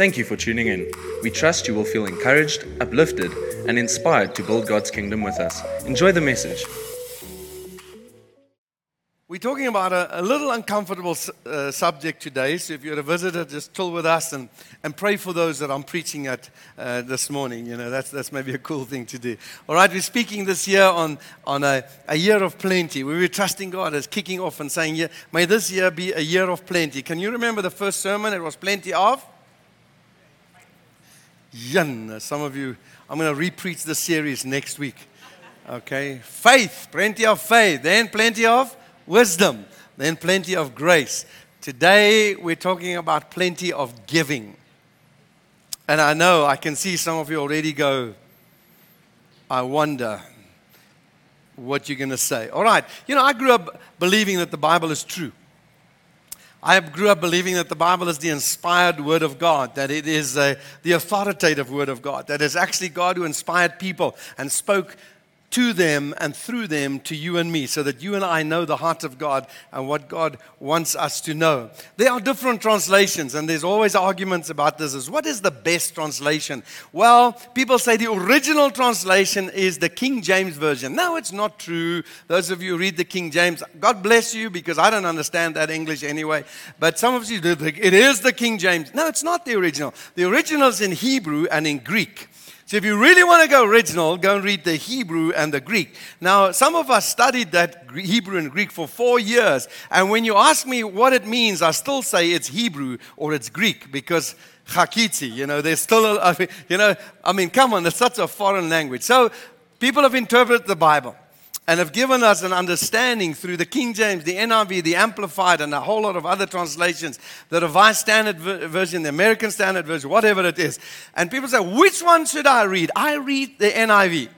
Thank you for tuning in. We trust you will feel encouraged, uplifted, and inspired to build God's kingdom with us. Enjoy the message. We're talking about a, a little uncomfortable uh, subject today, so if you're a visitor, just chill with us and, and pray for those that I'm preaching at uh, this morning. You know, that's, that's maybe a cool thing to do. All right, we're speaking this year on, on a, a year of plenty. We were trusting God as kicking off and saying, yeah, May this year be a year of plenty. Can you remember the first sermon? It was plenty of? Yin. Some of you, I'm going to repreach the series next week. Okay, faith, plenty of faith, then plenty of wisdom, then plenty of grace. Today, we're talking about plenty of giving. And I know I can see some of you already go, I wonder what you're going to say. All right. You know, I grew up believing that the Bible is true. I grew up believing that the Bible is the inspired Word of God, that it is uh, the authoritative Word of God, that it's actually God who inspired people and spoke to them and through them to you and me so that you and I know the heart of God and what God wants us to know. There are different translations and there's always arguments about this is what is the best translation? Well, people say the original translation is the King James version. No, it's not true. Those of you who read the King James, God bless you because I don't understand that English anyway. But some of you do think it is the King James. No, it's not the original. The original is in Hebrew and in Greek. So if you really want to go original, go and read the Hebrew and the Greek. Now, some of us studied that Hebrew and Greek for four years. And when you ask me what it means, I still say it's Hebrew or it's Greek because Chakiti, you know, there's still, a, you know, I mean, come on, it's such a foreign language. So people have interpreted the Bible and have given us an understanding through the King James, the NIV, the Amplified, and a whole lot of other translations, the Revised Standard Version, the American Standard Version, whatever it is. And people say, which one should I read? I read the NIV.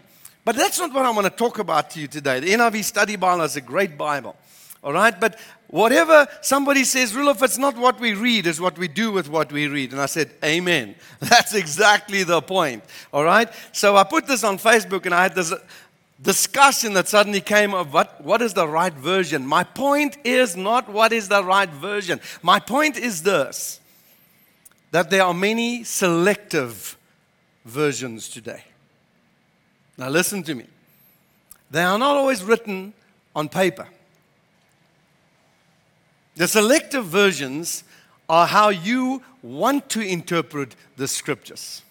But that's not what I want to talk about to you today. The NIV Study Bible is a great Bible. All right? But whatever somebody says, Rule of it's not what we read, it's what we do with what we read. And I said, Amen. That's exactly the point. All right? So I put this on Facebook and I had this discussion that suddenly came of what, what is the right version. My point is not what is the right version. My point is this that there are many selective versions today. Now, listen to me. They are not always written on paper. The selective versions are how you want to interpret the scriptures,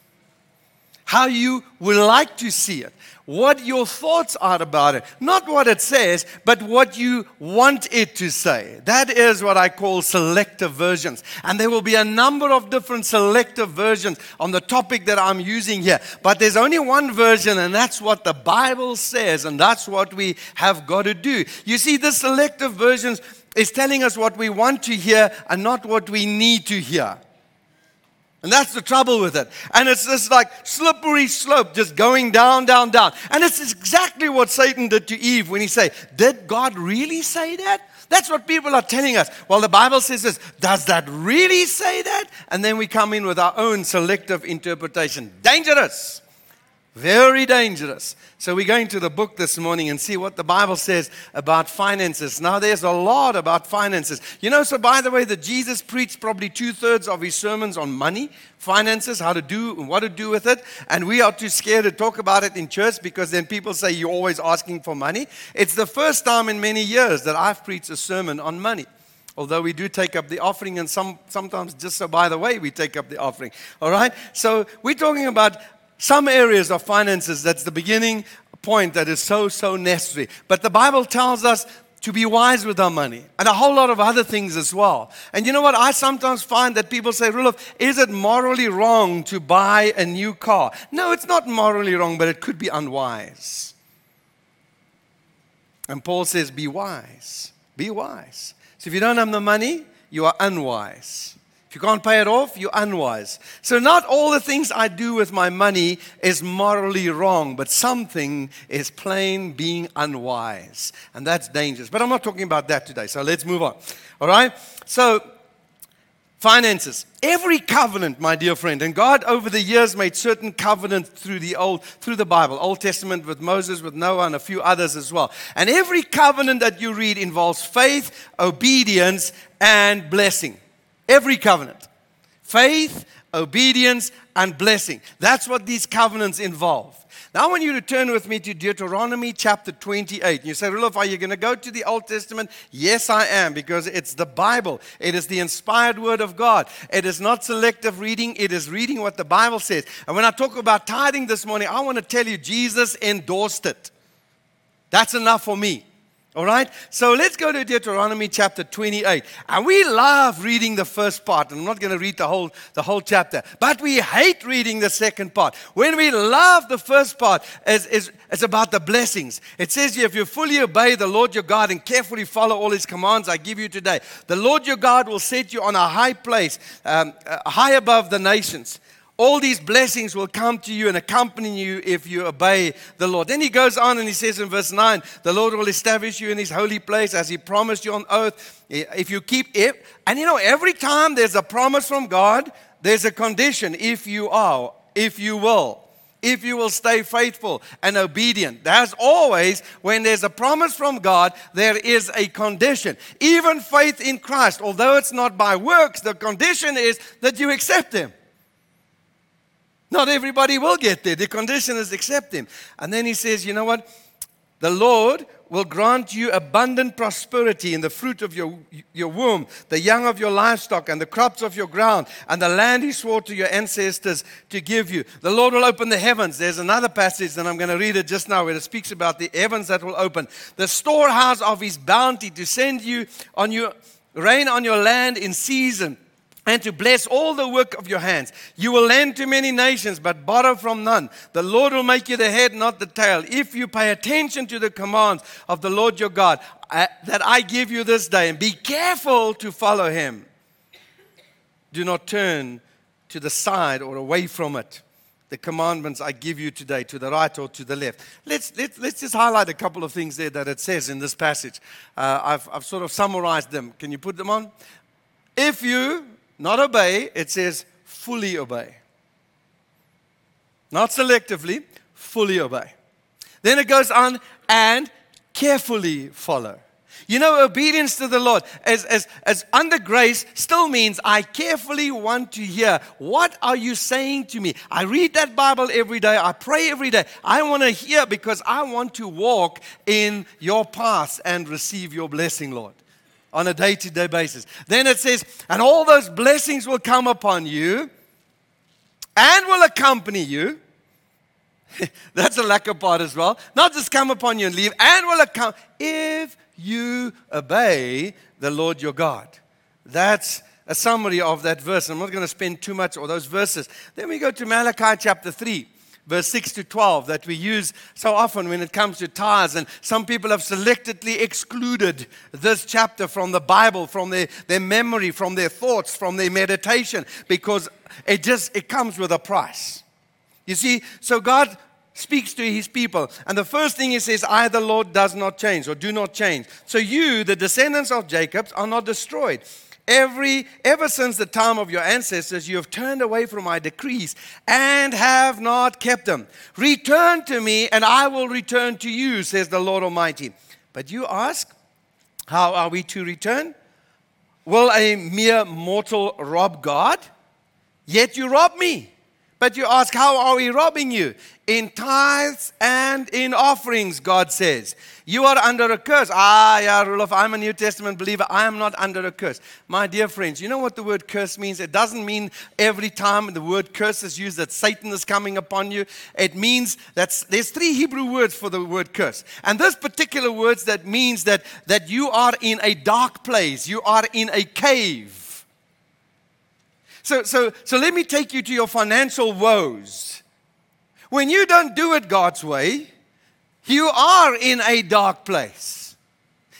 how you would like to see it what your thoughts are about it. Not what it says, but what you want it to say. That is what I call selective versions. And there will be a number of different selective versions on the topic that I'm using here. But there's only one version, and that's what the Bible says, and that's what we have got to do. You see, the selective versions is telling us what we want to hear and not what we need to hear. And that's the trouble with it. And it's this like slippery slope just going down, down, down. And it's exactly what Satan did to Eve when he said, Did God really say that? That's what people are telling us. Well, the Bible says this. Does that really say that? And then we come in with our own selective interpretation. Dangerous. Very dangerous. So, we're going to the book this morning and see what the Bible says about finances. Now, there's a lot about finances. You know, so by the way, that Jesus preached probably two thirds of his sermons on money, finances, how to do and what to do with it. And we are too scared to talk about it in church because then people say you're always asking for money. It's the first time in many years that I've preached a sermon on money. Although we do take up the offering, and some, sometimes just so by the way, we take up the offering. All right? So we're talking about some areas of finances, that's the beginning point that is so, so necessary. But the Bible tells us to be wise with our money and a whole lot of other things as well. And you know what? I sometimes find that people say, Rudolph, is it morally wrong to buy a new car? No, it's not morally wrong, but it could be unwise. And Paul says, be wise. Be wise. So if you don't have the money, you are unwise. If you can't pay it off, you're unwise. So, not all the things I do with my money is morally wrong, but something is plain being unwise. And that's dangerous. But I'm not talking about that today. So, let's move on. All right? So, finances. Every covenant, my dear friend, and God over the years made certain covenants through the old, through the Bible, Old Testament with Moses, with Noah, and a few others as well. And every covenant that you read involves faith, obedience, and blessing. Every covenant. faith, obedience, and blessing. That's what these covenants involve. Now, I want you to turn with me to Deuteronomy chapter 28. You say, Roloff, are you going to go to the Old Testament? Yes, I am, because it's the Bible. It is the inspired word of God. It is not selective reading, it is reading what the Bible says. And when I talk about tithing this morning, I want to tell you Jesus endorsed it. That's enough for me. All right? So let's go to Deuteronomy chapter 28. And we love reading the first part. I'm not going to read the whole, the whole chapter. But we hate reading the second part. When we love the first part, is, is, it's about the blessings. It says here, if you fully obey the Lord your God and carefully follow all his commands I give you today, the Lord your God will set you on a high place, um, uh, high above the nations. All these blessings will come to you and accompany you if you obey the Lord. Then he goes on and he says in verse 9, The Lord will establish you in his holy place as he promised you on oath. Eh, if you keep it, and you know, every time there's a promise from God, there's a condition if you are, if you will if you will stay faithful and obedient. There's always, when there's a promise from God, there is a condition. Even faith in Christ, although it's not by works, the condition is that you accept Him. Not everybody will get there. The condition is accept Him. And then He says, you know what? The Lord will grant you abundant prosperity in the fruit of your, your womb, the young of your livestock, and the crops of your ground, and the land He swore to your ancestors to give you. The Lord will open the heavens. There's another passage, and I'm going to read it just now, where it speaks about the heavens that will open. The storehouse of His bounty to send you on your rain on your land in season and to bless all the work of your hands. You will lend to many nations, but borrow from none. The Lord will make you the head, not the tail. If you pay attention to the commands of the Lord your God uh, that I give you this day, and be careful to follow him, do not turn to the side or away from it. The commandments I give you today, to the right or to the left. Let's, let's, let's just highlight a couple of things there that it says in this passage. Uh, I've, I've sort of summarized them. Can you put them on? If you not obey, it says fully obey. Not selectively, fully obey. Then it goes on and carefully follow. You know, obedience to the Lord as, as, as under grace still means I carefully want to hear what are you saying to me. I read that Bible every day. I pray every day. I want to hear because I want to walk in your path and receive your blessing, Lord on a day to day basis. Then it says, and all those blessings will come upon you and will accompany you. That's a lack of part as well. Not just come upon you and leave, and will accompany if you obey the Lord your God. That's a summary of that verse. I'm not going to spend too much on those verses. Then we go to Malachi chapter 3 verse 6 to 12 that we use so often when it comes to tithes. And some people have selectively excluded this chapter from the Bible, from their, their memory, from their thoughts, from their meditation, because it just it comes with a price. You see, so God speaks to his people. And the first thing he says, I, the Lord, does not change or do not change. So you, the descendants of Jacob, are not destroyed. Every, ever since the time of your ancestors, you have turned away from my decrees and have not kept them. Return to me, and I will return to you, says the Lord Almighty. But you ask, How are we to return? Will a mere mortal rob God? Yet you rob me. But you ask, How are we robbing you? In tithes and in offerings, God says. You are under a curse. Ah, yeah, Roloff, I'm a New Testament believer. I am not under a curse. My dear friends, you know what the word curse means? It doesn't mean every time the word curse is used that Satan is coming upon you. It means that there's three Hebrew words for the word curse. And this particular words that means that, that you are in a dark place, you are in a cave. So, so, so let me take you to your financial woes. When you don't do it God's way, you are in a dark place.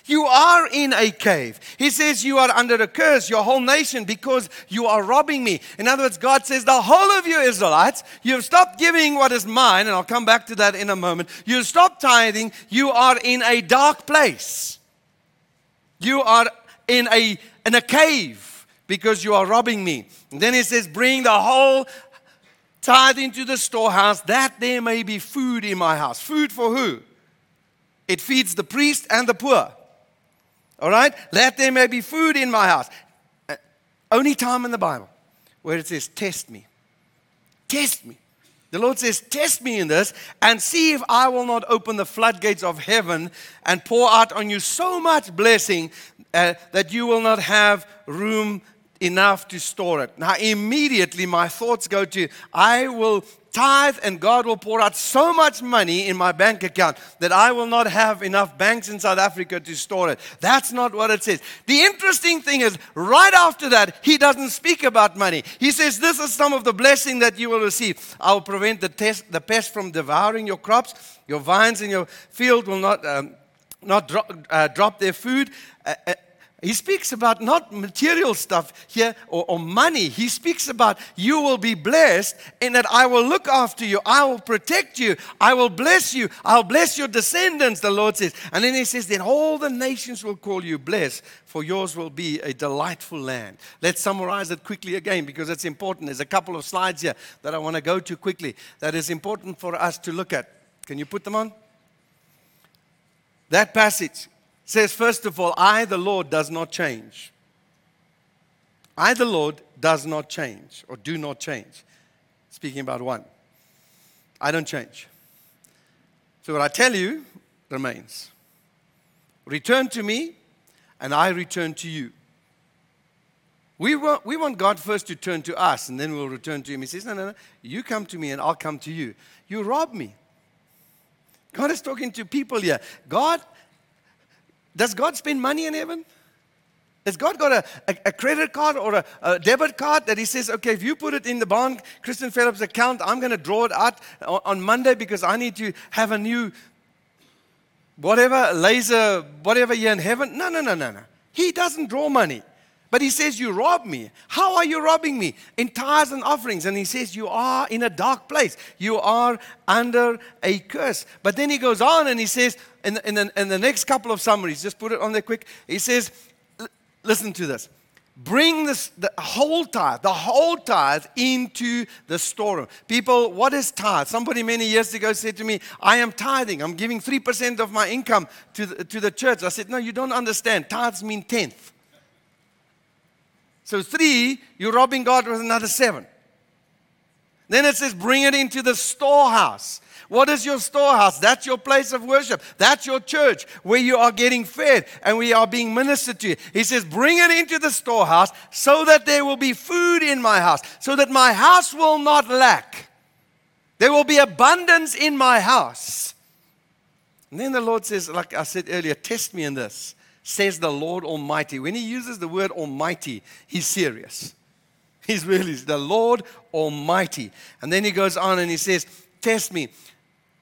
You are in a cave. He says, You are under a curse, your whole nation, because you are robbing me. In other words, God says, The whole of you Israelites, you have stopped giving what is mine, and I'll come back to that in a moment. You stopped tithing. You are in a dark place. You are in a, in a cave because you are robbing me. And then he says, Bring the whole tithe into the storehouse that there may be food in my house. Food for who? It feeds the priest and the poor. All right? Let there may be food in my house. Uh, only time in the Bible where it says, Test me. Test me. The Lord says, Test me in this and see if I will not open the floodgates of heaven and pour out on you so much blessing uh, that you will not have room enough to store it. Now, immediately my thoughts go to, I will tithe and God will pour out so much money in my bank account that I will not have enough banks in South Africa to store it. That's not what it says. The interesting thing is, right after that, he doesn't speak about money. He says, This is some of the blessing that you will receive. I will prevent the, test, the pest from devouring your crops. Your vines in your field will not. Um, not drop, uh, drop their food. Uh, uh, he speaks about not material stuff here or, or, money. He speaks about you will be blessed in that I will look after you. I will protect you. I will bless you. I'll bless your descendants, the Lord says. And then he says, then all the nations will call you blessed, for yours will be a delightful land. Let's summarize it quickly again because it's important. There's a couple of slides here that I want to go to quickly that is important for us to look at. Can you put them on? That passage says, first of all, I, the Lord, does not change. I, the Lord, does not change or do not change. Speaking about one, I don't change. So what I tell you remains. Return to me, and I return to you. We want, we want God first to turn to us, and then we'll return to Him. He says, No, no, no. You come to me, and I'll come to you. You rob me. God is talking to people here. God does God spend money in heaven? Has God got a, a, a credit card or a, a, debit card that He says, okay, if you put it in the Bond Christian Phillips account, I'm going to draw it out on, on Monday because I need to have a new whatever, laser, whatever here in heaven? No, no, no, no, no. He doesn't draw money. But he says, You rob me. How are you robbing me? In tithes and offerings. And he says, You are in a dark place. You are under a curse. But then he goes on and he says, in the, in the, in the next couple of summaries, just put it on there quick. He says, Listen to this. Bring this, the whole tithe, the whole tithe into the storeroom. People, what is tithe? Somebody many years ago said to me, I am tithing. I'm giving 3% of my income to the, to the church. I said, No, you don't understand. Tithes mean tenth. So three, you're robbing God with another seven. Then it says, bring it into the storehouse. What is your storehouse? That's your place of worship. That's your church where you are getting fed and we are being ministered to. He says, Bring it into the storehouse so that there will be food in my house, so that my house will not lack. There will be abundance in my house. And then the Lord says, like I said earlier, test me in this says the Lord Almighty. When he uses the word Almighty, he's serious. He's really the Lord Almighty. And then he goes on and he says, Test me,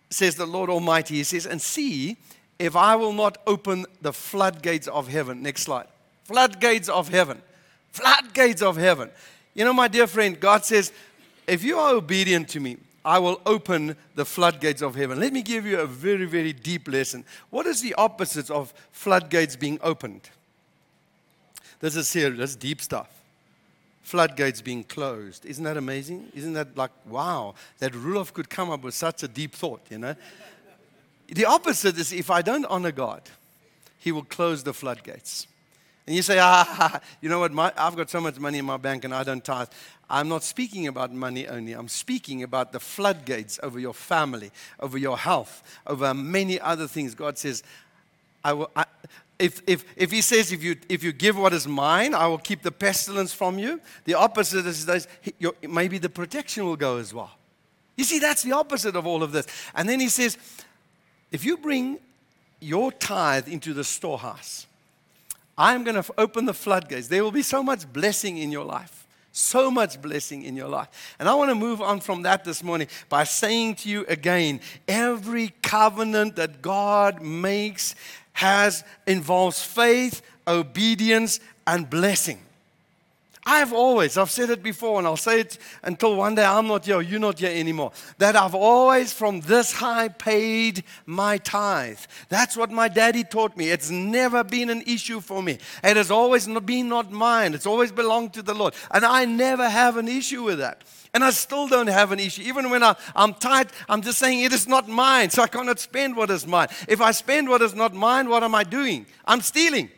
says the Lord Almighty. He says, And see if I will not open the floodgates of heaven. Next slide. Floodgates of heaven. Floodgates of heaven. You know, my dear friend, God says, If you are obedient to me, I will open the floodgates of heaven. Let me give you a very, very deep lesson. What is the opposite of floodgates being opened? This is serious, that's deep stuff. Floodgates being closed. Isn't that amazing? Isn't that like, wow, that Rudolph could come up with such a deep thought, you know? The opposite is if I don't honor God, He will close the floodgates. And you say, ah, you know what, my, I've got so much money in my bank and I don't tithe. I'm not speaking about money only. I'm speaking about the floodgates over your family, over your health, over many other things. God says, I will, I, if, if, if He says, if you, if you give what is mine, I will keep the pestilence from you, the opposite is that maybe the protection will go as well. You see, that's the opposite of all of this. And then He says, if you bring your tithe into the storehouse, I'm going to open the floodgates. There will be so much blessing in your life. So much blessing in your life. And I want to move on from that this morning by saying to you again every covenant that God makes has involves faith, obedience, and blessing. I've always, I've said it before, and I'll say it until one day I'm not here, you're not here anymore, that I've always from this high paid my tithe. That's what my daddy taught me. It's never been an issue for me. It has always been not mine, it's always belonged to the Lord. And I never have an issue with that. And I still don't have an issue. Even when I, am tight, I'm just saying it is not mine, so I cannot spend what is mine. If I spend what is not mine, what am I doing? I'm stealing.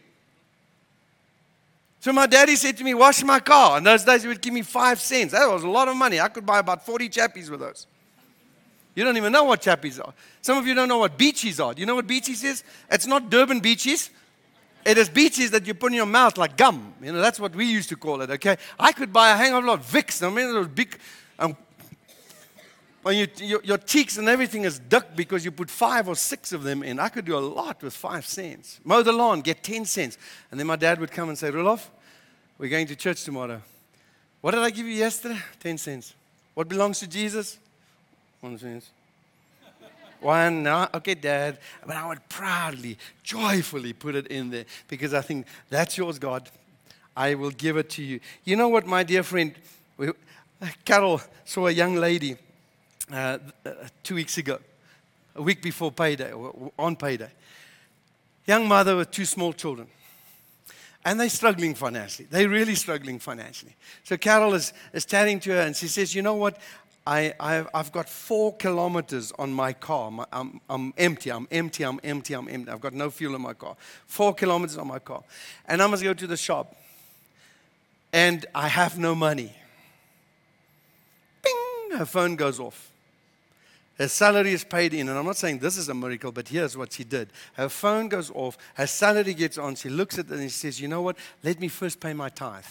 So my daddy said to me, Wash my car. In those days, he would give me five cents. That was a lot of money. I could buy about 40 chappies with those. You don't even know what chappies are. Some of you don't know what beaches are. Do you know what beaches is? It's not Durban beaches. It is beaches that you put in your mouth like gum. You know, that's what we used to call it, okay? I could buy a hang of a lot of Vicks. I mean, those big, um, you, your, your cheeks and everything is ducked because you put five or six of them in. I could do a lot with five cents. Mow the lawn, get 10 cents. And then my dad would come and say, Roloff, we're going to church tomorrow. What did I give you yesterday? 10 cents. What belongs to Jesus? One cent. One, no, okay, Dad. But I would proudly, joyfully put it in there because I think that's yours, God. I will give it to you. You know what, my dear friend? We, Carol saw a young lady uh, uh two weeks ago, a week before payday, or on payday. Young mother with two small children. And they're struggling financially. They're really struggling financially. So Carol is, is chatting to her and she says, You know what? I, I've, I've got four kilometers on my car. I'm, I'm empty, I'm empty, I'm empty, I'm empty. I've got no fuel in my car. Four kilometers on my car. And I must go to the shop. And I have no money. Bing! Her phone goes off. Her salary is paid in. And I'm not saying this is a miracle, but here's what she did. Her phone goes off. Her salary gets on. She looks at it and she says, You know what? Let me first pay my tithe.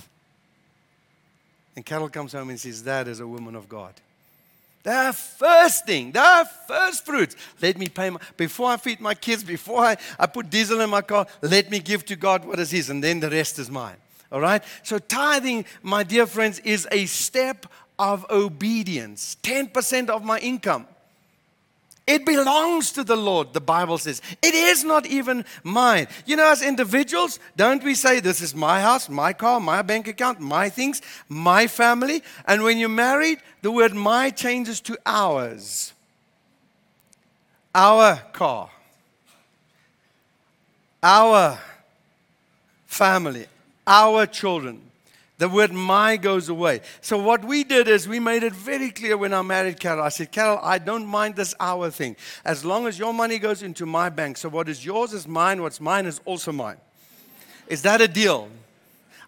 And Carol comes home and says, That is a woman of God. The first thing, the first fruits. Let me pay my, before I feed my kids, before I, I put diesel in my car, let me give to God what is His, and then the rest is mine. All right? So, tithing, my dear friends, is a step of obedience 10% of my income. It belongs to the Lord, the Bible says. It is not even mine. You know, as individuals, don't we say, This is my house, my car, my bank account, my things, my family? And when you're married, the word my changes to ours. Our car, our family, our children. The word my goes away. So, what we did is we made it very clear when I married Carol. I said, Carol, I don't mind this our thing. As long as your money goes into my bank. So, what is yours is mine, what's mine is also mine. Is that a deal?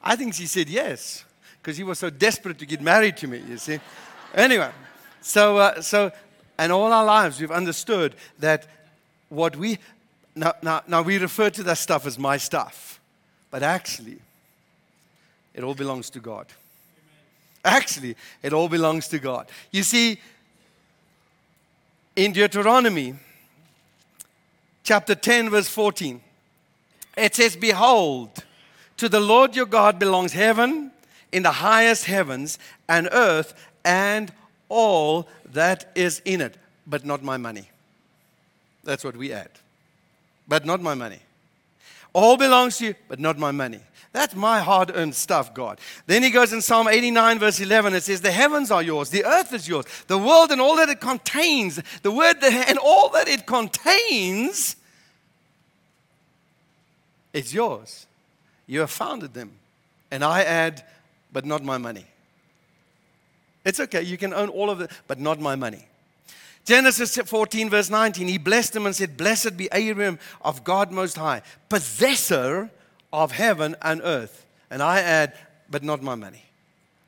I think she said yes, because he was so desperate to get married to me, you see. anyway, so, uh, so, and all our lives we've understood that what we, now, now, now we refer to that stuff as my stuff, but actually, it all belongs to God. Actually, it all belongs to God. You see, in Deuteronomy chapter 10, verse 14, it says, Behold, to the Lord your God belongs heaven in the highest heavens and earth and all that is in it, but not my money. That's what we add. But not my money. All belongs to you, but not my money. That's my hard earned stuff, God. Then he goes in Psalm 89, verse 11. It says, The heavens are yours, the earth is yours, the world and all that it contains, the word that, and all that it contains is yours. You have founded them. And I add, but not my money. It's okay, you can own all of it, but not my money. Genesis 14, verse 19, he blessed him and said, Blessed be Abram of God Most High, possessor of heaven and earth. And I add, but not my money.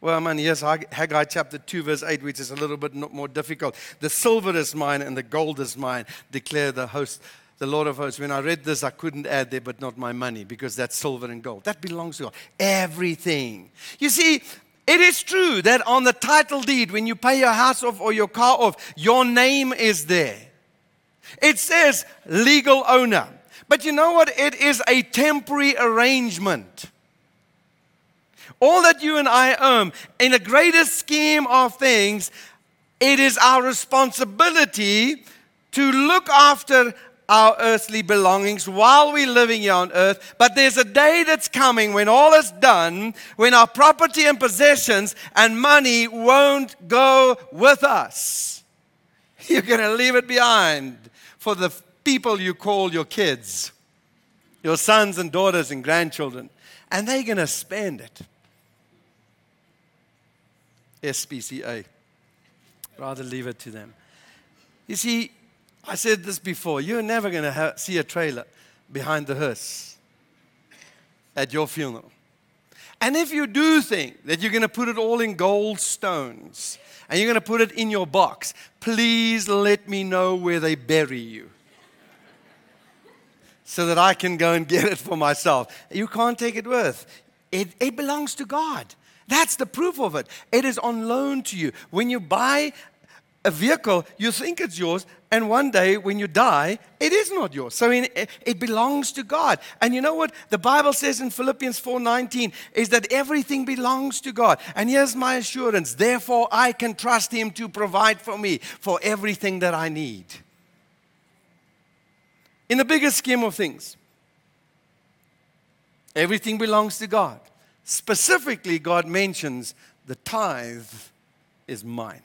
Well, man, yes, Haggai chapter 2, verse 8, which is a little bit more difficult. The silver is mine and the gold is mine, declare the host, the Lord of hosts. When I read this, I couldn't add there, but not my money, because that's silver and gold. That belongs to God. Everything. You see, it is true that on the title deed, when you pay your house off or your car off, your name is there. It says legal owner. But you know what? It is a temporary arrangement. All that you and I own, in the greatest scheme of things, it is our responsibility to look after our earthly belongings while we're living here on earth. But there's a day that's coming when all is done, when our property and possessions and money won't go with us. You're going to leave it behind for the people you call your kids, your sons and daughters and grandchildren, and they're going to spend it. SPCA. Rather leave it to them. You see, I said this before you're never going to see a trailer behind the hearse at your funeral. And if you do think that you're going to put it all in gold stones and you're going to put it in your box, please let me know where they bury you so that I can go and get it for myself. You can't take it with. It, it belongs to God. That's the proof of it. It is on loan to you. When you buy a vehicle, you think it's yours, and one day when you die, it is not yours. So in, it belongs to God. And you know what the Bible says in Philippians 4:19 is that everything belongs to God. And here's my assurance, therefore I can trust him to provide for me for everything that I need. In the bigger scheme of things, everything belongs to God. Specifically, God mentions the tithe is mine.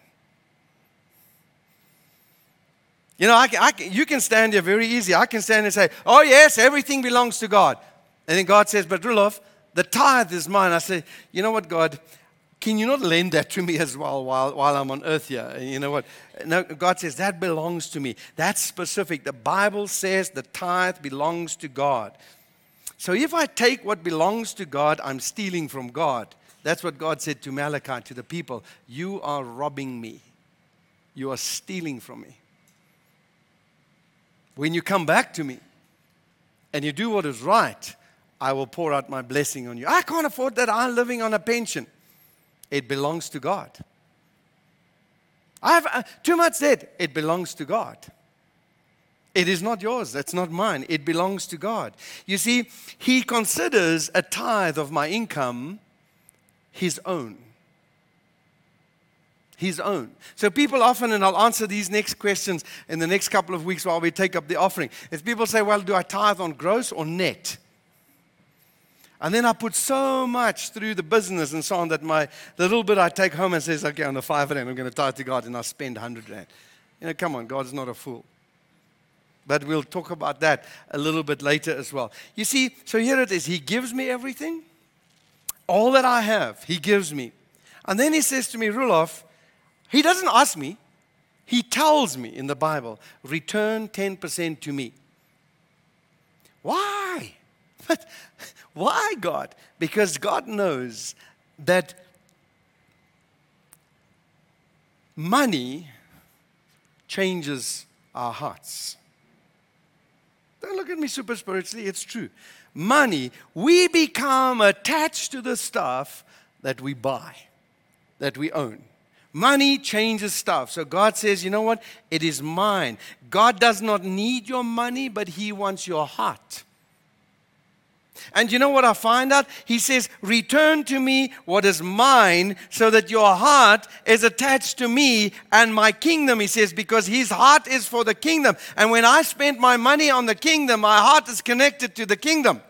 You know, I I you can stand here very easy. I can stand and say, Oh, yes, everything belongs to God. And then God says, But Rudolph, the tithe is mine. I say, You know what, God? Can you not lend that to me as well while, while I'm on earth here? You know what? No, God says, That belongs to me. That's specific. The Bible says the tithe belongs to God. So if I take what belongs to God, I'm stealing from God. That's what God said to Malachi, to the people. You are robbing me, you are stealing from me. When you come back to me and you do what is right, I will pour out my blessing on you. I can't afford that. I'm living on a pension. It belongs to God. I have uh, too much debt. It belongs to God. It is not yours. That's not mine. It belongs to God. You see, He considers a tithe of my income His own his own. So people often, and I'll answer these next questions in the next couple of weeks while we take up the offering, is people say, well, do I tithe on gross or net? And then I put so much through the business and so on that my the little bit I take home and says, okay, on the five rand, I'm going to tithe to God and I spend 100 rand. You know, come on, God's not a fool. But we'll talk about that a little bit later as well. You see, so here it is. He gives me everything, all that I have, He gives me. And then He says to me, Rulof, he doesn't ask me, He tells me in the Bible, return 10% to me. Why? But why, God? Because God knows that money changes our hearts. Don't look at me super spiritually, it's true. Money, we become attached to the stuff that we buy, that we own. Money changes stuff. So God says, you know what? It is mine. God does not need your money, but He wants your heart. And you know what I find out? He says, Return to me what is mine, so that your heart is attached to me and my kingdom. He says, Because his heart is for the kingdom. And when I spend my money on the kingdom, my heart is connected to the kingdom.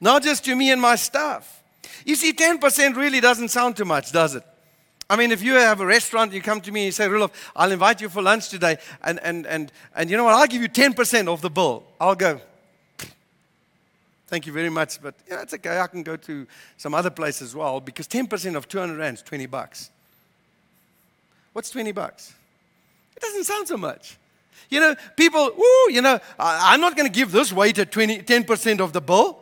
Not just to me and my stuff. You see, 10% really doesn't sound too much, does it? I mean, if you have a restaurant, you come to me and you say, Rudolph, I'll invite you for lunch today, and, and, and, and you know what? I'll give you 10% of the bill. I'll go, thank you very much, but yeah, it's okay. I can go to some other place as well because 10% of 200 rand is 20 bucks. What's 20 bucks? It doesn't sound so much. You know, people, woo, you know, I, am not going to give this waiter 20, 10% of the bill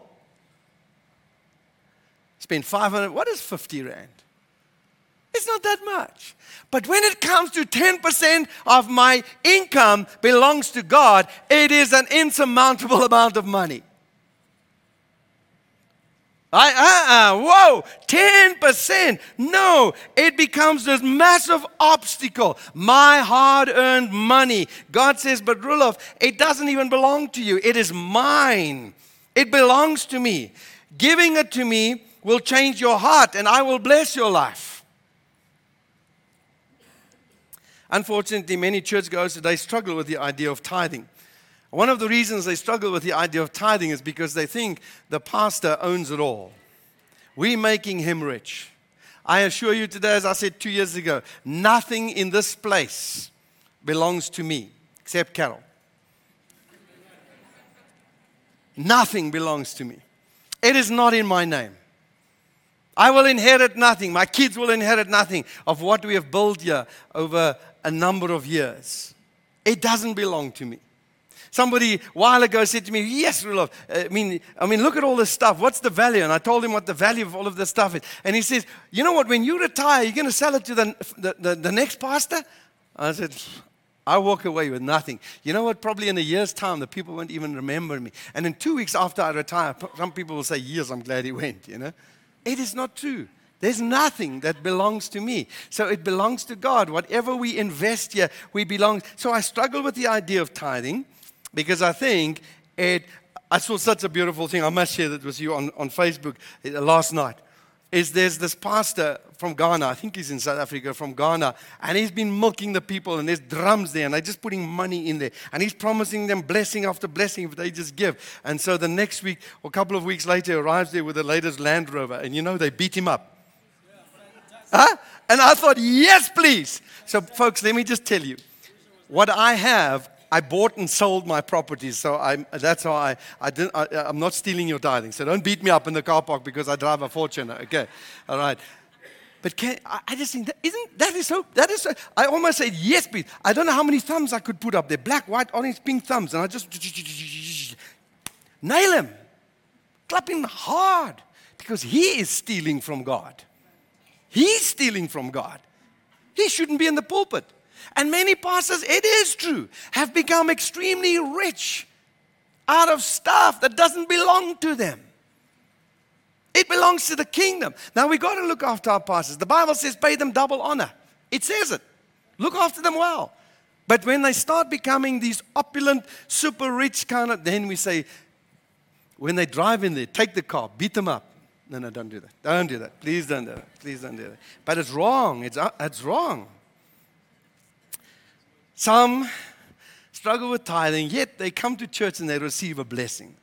spend 500, what is 50 Rand? It's not that much. But when it comes to 10% of my income belongs to God, it is an insurmountable amount of money. I, uh, uh, whoa, 10%. No, it becomes this massive obstacle. My hard earned money. God says, but Rudolph, it doesn't even belong to you. It is mine. It belongs to me. Giving it to me will change your heart and I will bless your life. Unfortunately, many churchgoers today struggle with the idea of tithing. One of the reasons they struggle with the idea of tithing is because they think the pastor owns it all. We're making him rich. I assure you today, as I said two years ago, nothing in this place belongs to me except Carol. nothing belongs to me. It is not in my name. I will inherit nothing. My kids will inherit nothing of what we have built here over a number of years. It doesn't belong to me. Somebody a while ago said to me, Yes, Rudolph. Uh, I mean, I mean, look at all this stuff. What's the value? And I told him what the value of all of this stuff is. And he says, You know what? When you retire, you're going to sell it to the, the, the, the next pastor? I said, I walk away with nothing. You know what? Probably in a year's time, the people won't even remember me. And in two weeks after I retire, some people will say, Yes, I'm glad he went, you know? It is not true. There's nothing that belongs to me. So it belongs to God. Whatever we invest here, we belong. So I struggle with the idea of tithing because I think it. I saw such a beautiful thing. I must share that with you on, on Facebook uh, last night. Is there's this pastor from Ghana, I think he's in South Africa, from Ghana, and he's been milking the people, and there's drums there, and they're just putting money in there, and he's promising them blessing after blessing if they just give. And so the next week, or a couple of weeks later, arrives there with the latest Land Rover, and you know, they beat him up. Huh? And I thought, yes, please. So, folks, let me just tell you what I have. I bought and sold my properties, so I'm, that's how I, I didn't, I, I'm not stealing your tithing. So don't beat me up in the car park because I drive a Fortuner. Okay, all right. But can, I, I just think that isn't that is so that is so, I almost said yes, please. I don't know how many thumbs I could put up there, black, white, orange, pink thumbs, and I just nail him, clap him hard because he is stealing from God. He's stealing from God. He shouldn't be in the pulpit. And many pastors, it is true, have become extremely rich out of stuff that doesn't belong to them. It belongs to the kingdom. Now we've got to look after our pastors. The Bible says pay them double honor. It says it. Look after them well. But when they start becoming these opulent, super rich kind of, then we say, when they drive in there, take the car, beat them up, no, no, don't do that. Don't do that. Please don't do that. Please don't do that. But it's wrong. It's, uh, it's wrong. Some struggle with tithing, yet they come to church and they receive a blessing.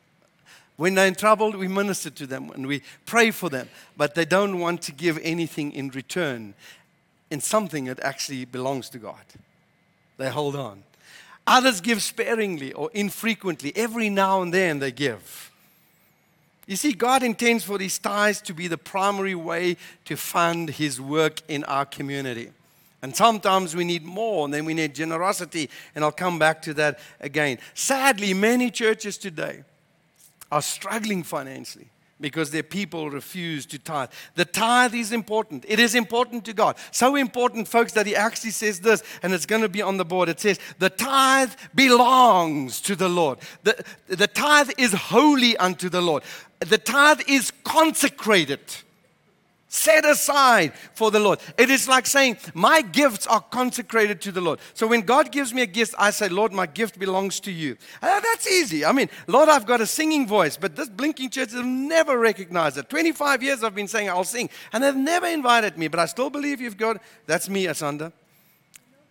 When they're in trouble, we minister to them and we pray for them, but they don't want to give anything in return in something that actually belongs to God. They hold on. Others give sparingly or infrequently. Every now and then they give. You see, God intends for these tithes to be the primary way to fund His work in our community. And sometimes we need more, and then we need generosity, and I'll come back to that again. Sadly, many churches today are struggling financially because their people refuse to tithe. The tithe is important. It is important to God. So important, folks, that He actually says this, and it's going to be on the board. It says, The tithe belongs to the Lord. The, the tithe is holy unto the Lord the tithe is consecrated, set aside for the Lord. It is like saying, My gifts are consecrated to the Lord. So when God gives me a gift, I say, Lord, my gift belongs to you. Uh, that's easy. I mean, Lord, I've got a singing voice, but this blinking church has never recognized it. 25 years I've been saying I'll sing, and they've never invited me, but I still believe you've got. That's me, Asanda.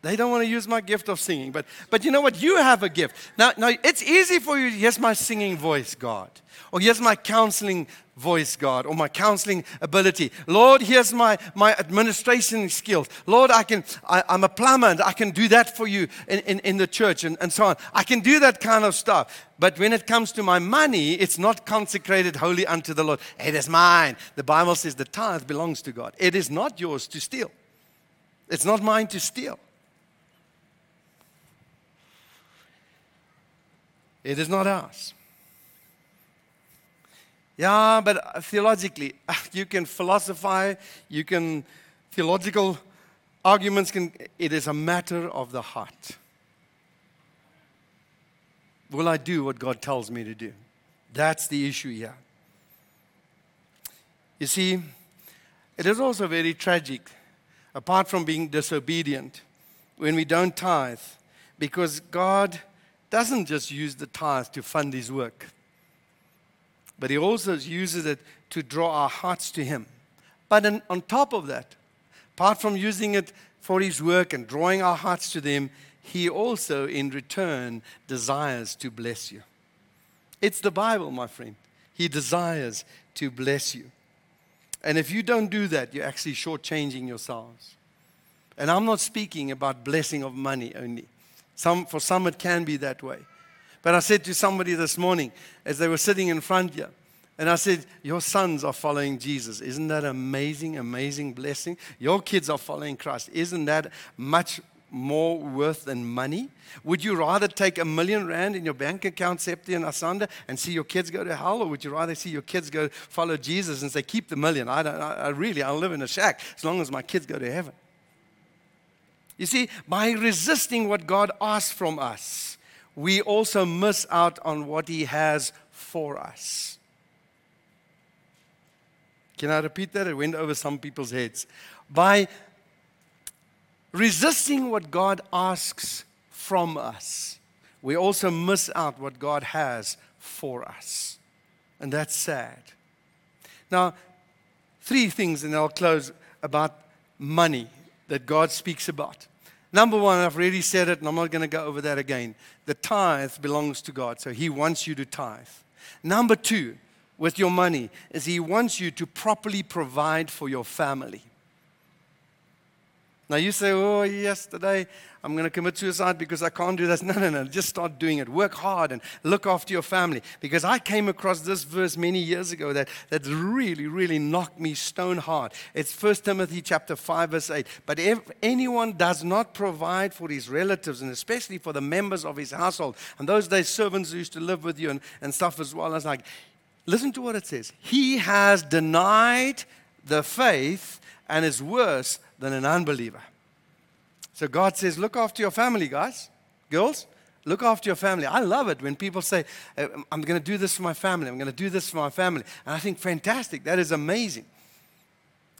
They don't want to use my gift of singing. But, but you know what? You have a gift. Now, now, it's easy for you. Here's my singing voice, God. Or here's my counseling voice, God, or my counseling ability. Lord, here's my, my administration skills. Lord, I can, I, am a plumber and I can do that for you in, in, in the church and, and so on. I can do that kind of stuff. But when it comes to my money, it's not consecrated wholly unto the Lord. It is mine. The Bible says the tithe belongs to God. It is not yours to steal. It's not mine to steal. It is not ours. Yeah, but theologically, you can philosophize, you can, theological arguments can, it is a matter of the heart. Will I do what God tells me to do? That's the issue here. You see, it is also very tragic, apart from being disobedient, when we don't tithe, because God doesn't just use the tithe to fund his work but he also uses it to draw our hearts to him. But on top of that, apart from using it for his work and drawing our hearts to them, he also, in return, desires to bless you. It's the Bible, my friend. He desires to bless you. And if you don't do that, you're actually shortchanging yourselves. And I'm not speaking about blessing of money only. Some, for some, it can be that way. But I said to somebody this morning as they were sitting in front here, and I said, Your sons are following Jesus. Isn't that amazing, amazing blessing? Your kids are following Christ. Isn't that much more worth than money? Would you rather take a million rand in your bank account, Septi and Asanda, and see your kids go to hell, or would you rather see your kids go follow Jesus and say, "Keep the million. I don't. I, I really, I'll live in a shack as long as my kids go to heaven." You see, by resisting what God asks from us, we also miss out on what He has for us. Can I repeat that? It went over some people's heads. By resisting what God asks from us, we also miss out what God has for us. And that's sad. Now, three things, and I'll close about money that God speaks about. Number one, I've already said it, and I'm not going to go over that again. The tithe belongs to God, so He wants you to tithe. Number two, with your money, is He wants you to properly provide for your family. Now you say, oh, yesterday I'm going to commit suicide because I can't do this. No, no, no. Just start doing it. Work hard and look after your family. Because I came across this verse many years ago that, that really, really knocked me stone hard. It's 1 Timothy chapter 5, verse 8. But if anyone does not provide for his relatives, and especially for the members of his household, and those days servants used to live with you and, and stuff as well, I was like, listen to what it says. He has denied the faith and is worse than an unbeliever. So God says, look after your family, guys, girls. Look after your family. I love it when people say, uh, I'm going to do this for my family. I'm going to do this for my family. And I think, fantastic. That is amazing.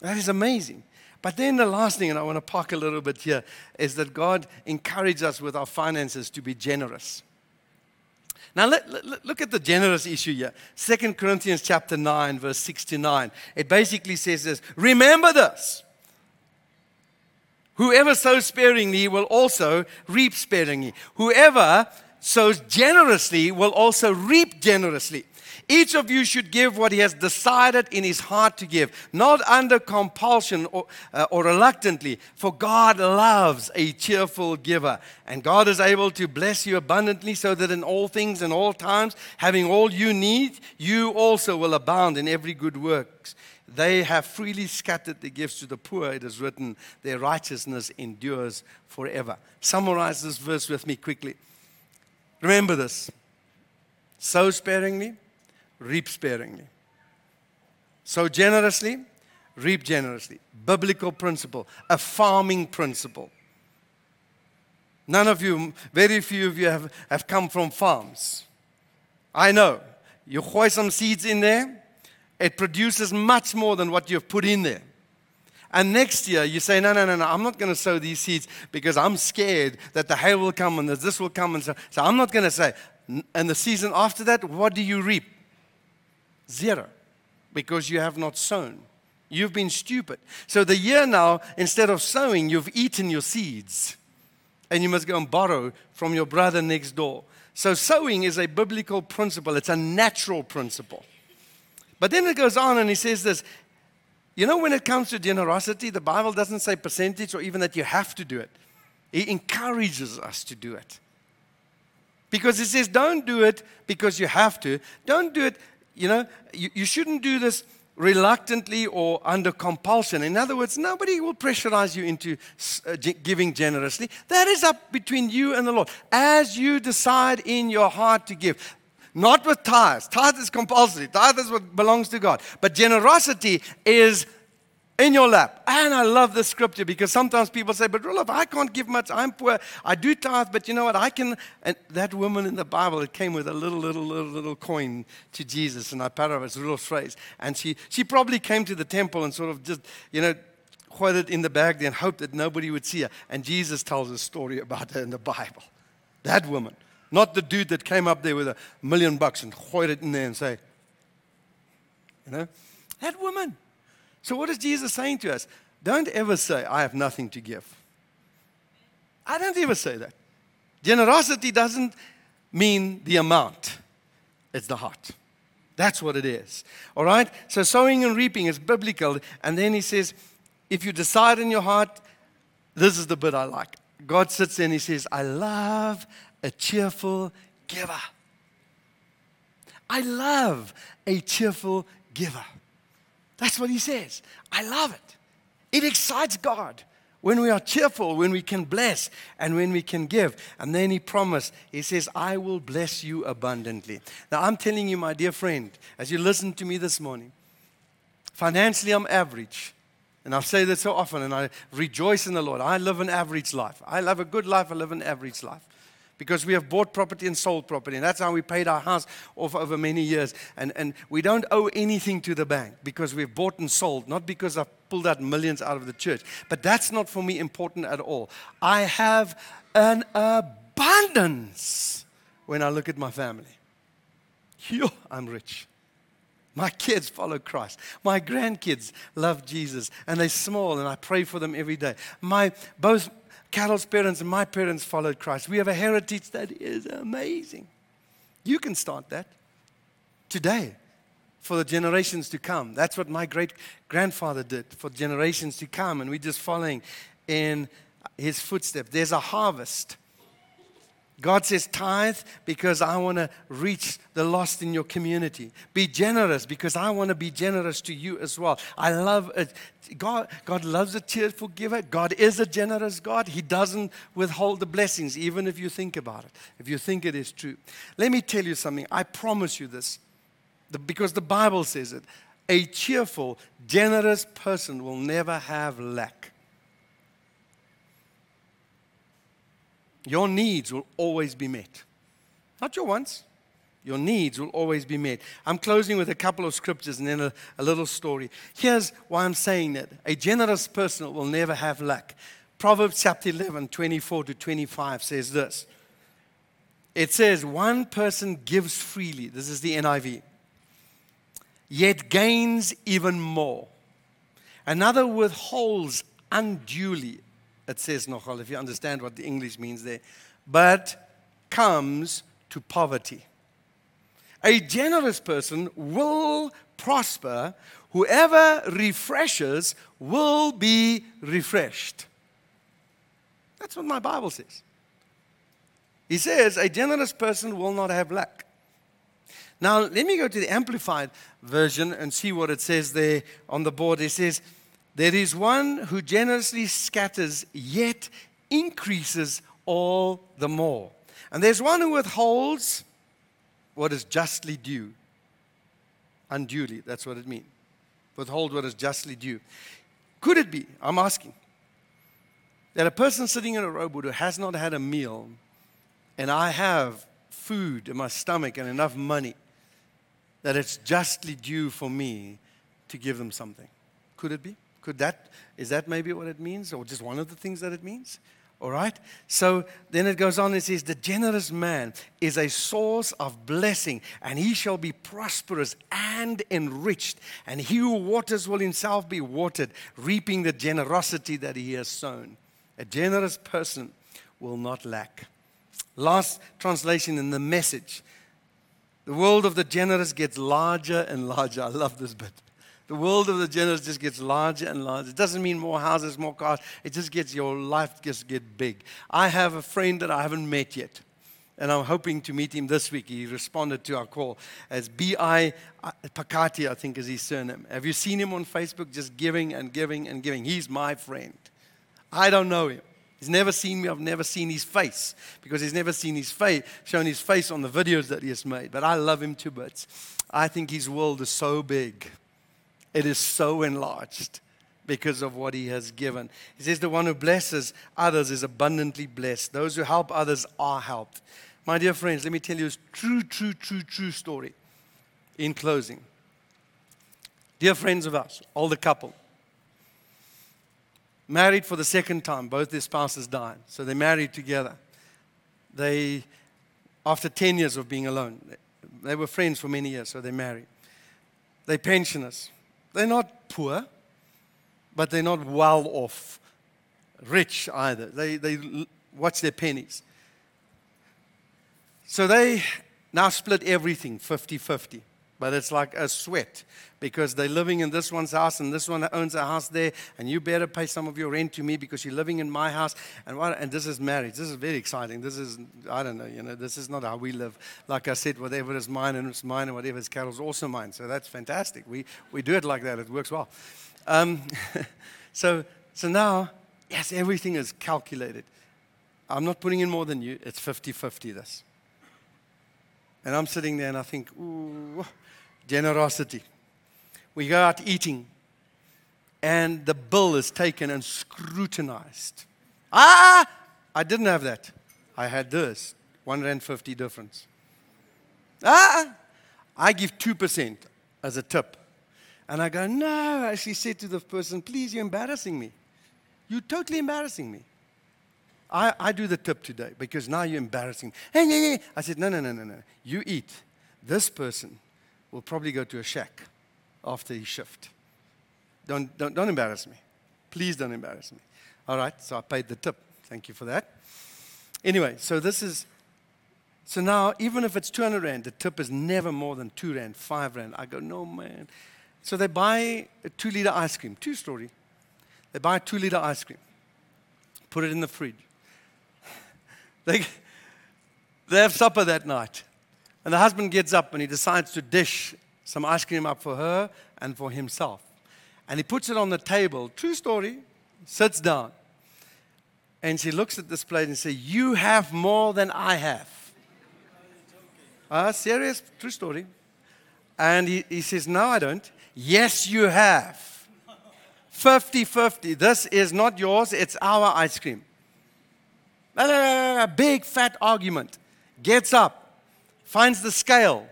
That is amazing. But then the last thing, and I want to park a little bit here, is that God encourages us with our finances to be generous. Now let, let, look at the generous issue here. 2 Corinthians chapter 9, verse 6 to 9. It basically says this Remember this. Whoever sows sparingly will also reap sparingly. Whoever sows generously will also reap generously. Each of you should give what he has decided in his heart to give, not under compulsion or, uh, or, reluctantly, for God loves a cheerful giver. And God is able to bless you abundantly so that in all things and all times, having all you need, you also will abound in every good works. They have freely scattered the gifts to the poor, it is written, their righteousness endures forever. Summarize this verse with me quickly. Remember this sow sparingly, reap sparingly. Sow generously, reap generously. Biblical principle, a farming principle. None of you, very few of you have, have come from farms. I know. You hoist some seeds in there, it produces much more than what you've put in there. And next year, you say, No, no, no, no, I'm not going to sow these seeds because I'm scared that the hail will come and that this will come. And so, so I'm not going to say. And the season after that, what do you reap? Zero. Because you have not sown. You've been stupid. So the year now, instead of sowing, you've eaten your seeds. And you must go and borrow from your brother next door. So sowing is a biblical principle, it's a natural principle. But then it goes on and he says this you know, when it comes to generosity, the Bible doesn't say percentage or even that you have to do it, He encourages us to do it. Because he says, don't do it because you have to. Don't do it, you know, you, you shouldn't do this reluctantly or under compulsion. In other words, nobody will pressurize you into uh, giving generously. That is up between you and the Lord. As you decide in your heart to give, not with tithes. Tithe is compulsory. Tithe is what belongs to God. But generosity is in your lap. And I love this scripture because sometimes people say, but Roloff, I can't give much. I'm poor. I do tithe, but you know what? I can. And that woman in the Bible, it came with a little, little, little, little coin to Jesus. And I paraphrase little phrase. And she, she probably came to the temple and sort of just, you know, put it in the bag there and hoped that nobody would see her. And Jesus tells a story about her in the Bible. That woman. Not the dude that came up there with a million bucks and hoid it in there and say, you know, that woman. So, what is Jesus saying to us? Don't ever say, I have nothing to give. I don't ever say that. Generosity doesn't mean the amount, it's the heart. That's what it is. All right? So, sowing and reaping is biblical. And then he says, if you decide in your heart, this is the bit I like. God sits there and he says, I love a cheerful giver. I love a cheerful giver. That's what he says. I love it. It excites God When we are cheerful, when we can bless, and when we can give. And then he promised, he says, I will bless you abundantly. Now, I'm telling you, my dear friend, as you listen to me this morning, financially, I'm average. And I say that so often, and I rejoice in the Lord. I live an average life. I live a good life, I live an average life because we have bought property and sold property. And that's how we paid our house off over many years. And, and we don't owe anything to the bank because we've bought and sold, not because I've pulled out millions out of the church. But that's not for me important at all. I have an abundance when I look at my family. Yo, I'm rich. My kids follow Christ. My grandkids love Jesus and they're small and I pray for them every day. My both Carol's parents and my parents followed Christ. We have a heritage that is amazing. You can start that today for the generations to come. That's what my great grandfather did for generations to come, and we're just following in his footsteps. There's a harvest. God says, tithe because I want to reach the lost in your community. Be generous because I want to be generous to you as well. I love it. God, God loves a cheerful giver. God is a generous God. He doesn't withhold the blessings, even if you think about it, if you think it is true. Let me tell you something. I promise you this because the Bible says it. A cheerful, generous person will never have lack. Your needs will always be met. Not your wants. Your needs will always be met. I'm closing with a couple of scriptures and then a, a little story. Here's why I'm saying that. A generous person will never have lack. Proverbs chapter 11, 24 to 25 says this. It says, One person gives freely. This is the NIV. Yet gains even more. Another withholds unduly it says nochal, if you understand what the English means there, but comes to poverty. A generous person will prosper. Whoever refreshes will be refreshed. That's what my Bible says. He says, a generous person will not have lack. Now, let me go to the Amplified version and see what it says there on the board. It says, there is one who generously scatters, yet increases all the more. And there's one who withholds what is justly due. Unduly, that's what it means. Withhold what is justly due. Could it be, I'm asking, that a person sitting in a rowboat who has not had a meal, and I have food in my stomach and enough money, that it's justly due for me to give them something? Could it be? Could that, is that maybe what it means, or just one of the things that it means? All right? So then it goes on and says, The generous man is a source of blessing, and he shall be prosperous and enriched. And he who waters will himself be watered, reaping the generosity that he has sown. A generous person will not lack. Last translation in the message the world of the generous gets larger and larger. I love this bit. The world of the generous just gets larger and larger. It doesn't mean more houses, more cars. It just gets your life just get big. I have a friend that I haven't met yet, and I'm hoping to meet him this week. He responded to our call as B.I. Phakathi, I think is his surname. Have you seen him on Facebook just giving and giving and giving? He's my friend. I don't know him. He's never seen me. I've never seen his face because he's never seen his face, shown his face on the videos that he has made. But I love him to bits. I think his world is so big. It is so enlarged because of what he has given. He says, The one who blesses others is abundantly blessed. Those who help others are helped. My dear friends, let me tell you a true, true, true, true story in closing. Dear friends of us, older couple, married for the second time, both their spouses died. So they married together. They, after 10 years of being alone, they were friends for many years, so they married. They pensioners. They're not poor, but they're not well off, rich either. They, they watch their pennies. So they now split everything 50 50. But it's like a sweat because they're living in this one's house and this one owns a house there, and you better pay some of your rent to me because you're living in my house. And, what, and this is marriage. This is very exciting. This is, I don't know, you know, this is not how we live. Like I said, whatever is mine and it's mine, and whatever is Carol's also mine. So that's fantastic. We, we do it like that, it works well. Um, so, so now Yes, everything is calculated. I'm not putting in more than you. It's 50 50 this. And I'm sitting there and I think, ooh, generosity. We go out eating and the bill is taken and scrutinized. Ah, I didn't have that. I had this, one rand fifty difference. Ah, I give two percent as a tip, and I go, no. I She said to the person, please, you're embarrassing me. You're totally embarrassing me. I, I do the tip today because now you're embarrassing. Hey, I said, no, no, no, no, no. You eat. This person will probably go to a shack after his shift. Don't, don't, don't embarrass me. Please don't embarrass me. All right, so I paid the tip. Thank you for that. Anyway, so this is, so now even if it's 200 Rand, the tip is never more than 2 Rand, 5 Rand. I go, no, man. So they buy a two liter ice cream, two story. They buy a two liter ice cream, put it in the fridge. They, they have supper that night. And the husband gets up and he decides to dish some ice cream up for her and for himself. And he puts it on the table. True story. Sits down. And she looks at this plate and says, You have more than I have. Uh, serious? True story. And he, he says, No, I don't. Yes, you have. 50 50. This is not yours, it's our ice cream. A big fat argument. Gets up, finds the scale,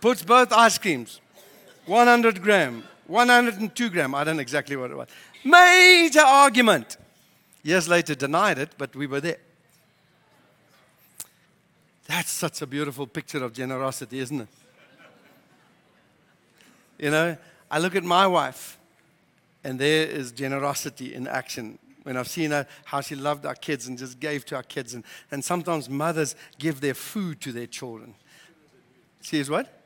puts both ice creams, 100 gram, 102 gram. I don't know exactly what it was. Major argument. Years later, denied it, but we were there. That's such a beautiful picture of generosity, isn't it? You know, I look at my wife, and there is generosity in action when I've seen her, how she loved our kids and just gave to our kids. And, and sometimes mothers give their food to their children. She is what?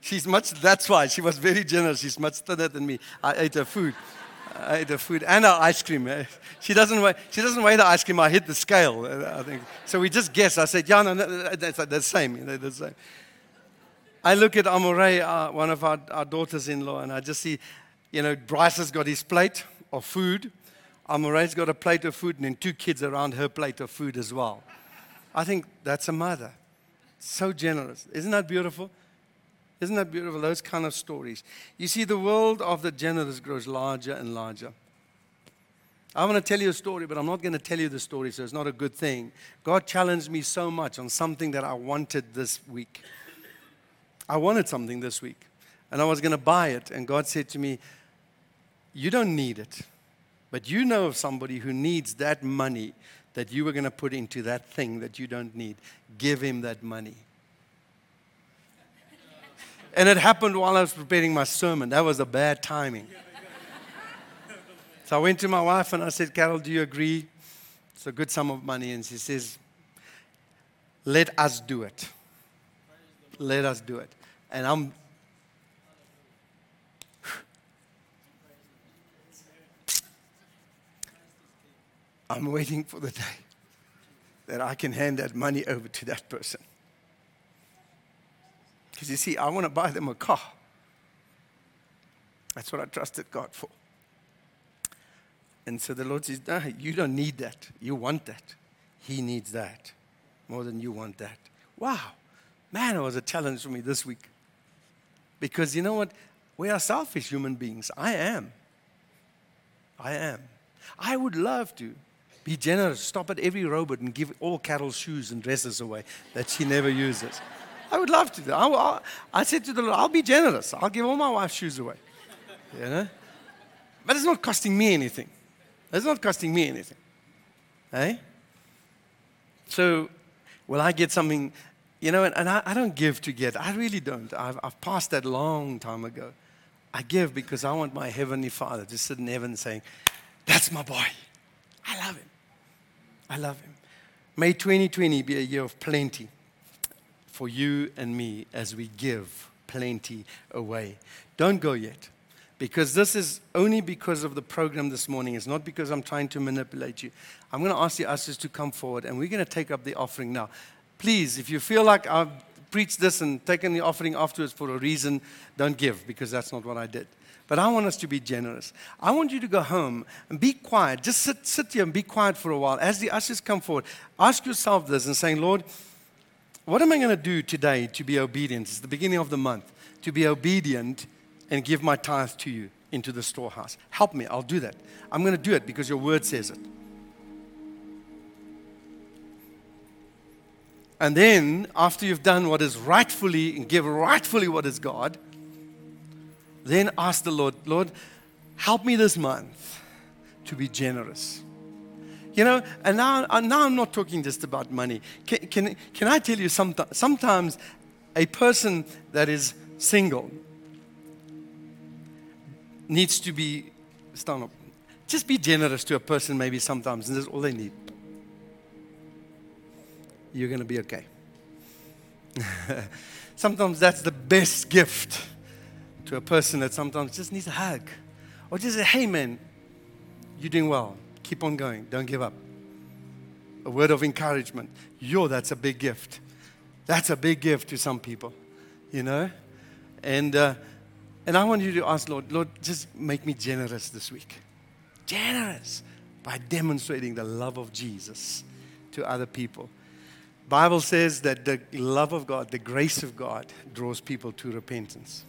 She's much, that's why. She was very generous. She's much thinner than me. I ate her food. I ate her food and her ice cream. She doesn't weigh, she doesn't weigh the ice cream. I hit the scale, uh, I think. So we just guess. I said, yeah, no, no that's uh, the same. They're the same. I look at Amore, uh, one of our, our daughters-in-law, and I just see, you know, Bryce has got his plate of food. Amore's got a plate of food and then two kids around her plate of food as well. I think that's a mother. So generous. Isn't that beautiful? Isn't that beautiful? Those kind of stories. You see, the world of the generous grows larger and larger. I want to tell you a story, but I'm not going to tell you the story, so it's not a good thing. God challenged me so much on something that I wanted this week. I wanted something this week, and I was going to buy it, and God said to me, You don't need it. But you know of somebody who needs that money that you were going to put into that thing that you don't need. Give him that money. And it happened while I was preparing my sermon. That was a bad timing. So I went to my wife and I said, Carol, do you agree? It's a good sum of money. And she says, Let us do it. Let us do it. And I'm I'm waiting for the day that I can hand that money over to that person. Because you see, I want to buy them a car. That's what I trusted God for. And so the Lord says, no, You don't need that. You want that. He needs that more than you want that. Wow. Man, it was a challenge for me this week. Because you know what? We are selfish human beings. I am. I am. I would love to be generous. Stop at every robot and give all Carol's shoes and dresses away that she never uses. I would love to. I, I, I said to the Lord, I'll be generous. I'll give all my wife's shoes away. You know? But it's not costing me anything. It's not costing me anything. Hey? So, will I get something? You know, and, and I, I, don't give to get. I really don't. I've, I've passed that long time ago. I give because I want my Heavenly Father to sit in heaven saying, That's my boy. I love him. I love him. May 2020 be a year of plenty for you and me as we give plenty away. Don't go yet. Because this is only because of the program this morning. It's not because I'm trying to manipulate you. I'm going to ask the ushers to come forward and we're going to take up the offering now. Please, if you feel like I've preached this and taken the offering afterwards for a reason, don't give because that's not what I did. But I want us to be generous. I want you to go home and be quiet. Just sit, sit here and be quiet for a while. As the ushers come forward, ask yourself this and saying, Lord, what am I going to do today to be obedient? It's the beginning of the month. To be obedient and give my tithe to you into the storehouse. Help me. I'll do that. I'm going to do it because your word says it. And then, after you've done what is rightfully and give rightfully what is God, then ask the Lord, Lord, help me this month to be generous. You know, and now, uh, now I'm not talking just about money. Can, can, can I tell you sometimes, sometimes a person that is single needs to be, stand up, just be generous to a person maybe sometimes, and that's all they need. You're going to be okay. sometimes that's the best gift to a person that sometimes just needs a hug. Or just say, hey man, you're doing well. Keep on going. Don't give up. A word of encouragement. Yo, that's a big gift. That's a big gift to some people, you know? And, uh, and I want you to ask, Lord, Lord, just make me generous this week. Generous by demonstrating the love of Jesus to other people. Bible says that the love of God, the grace of God draws people to repentance.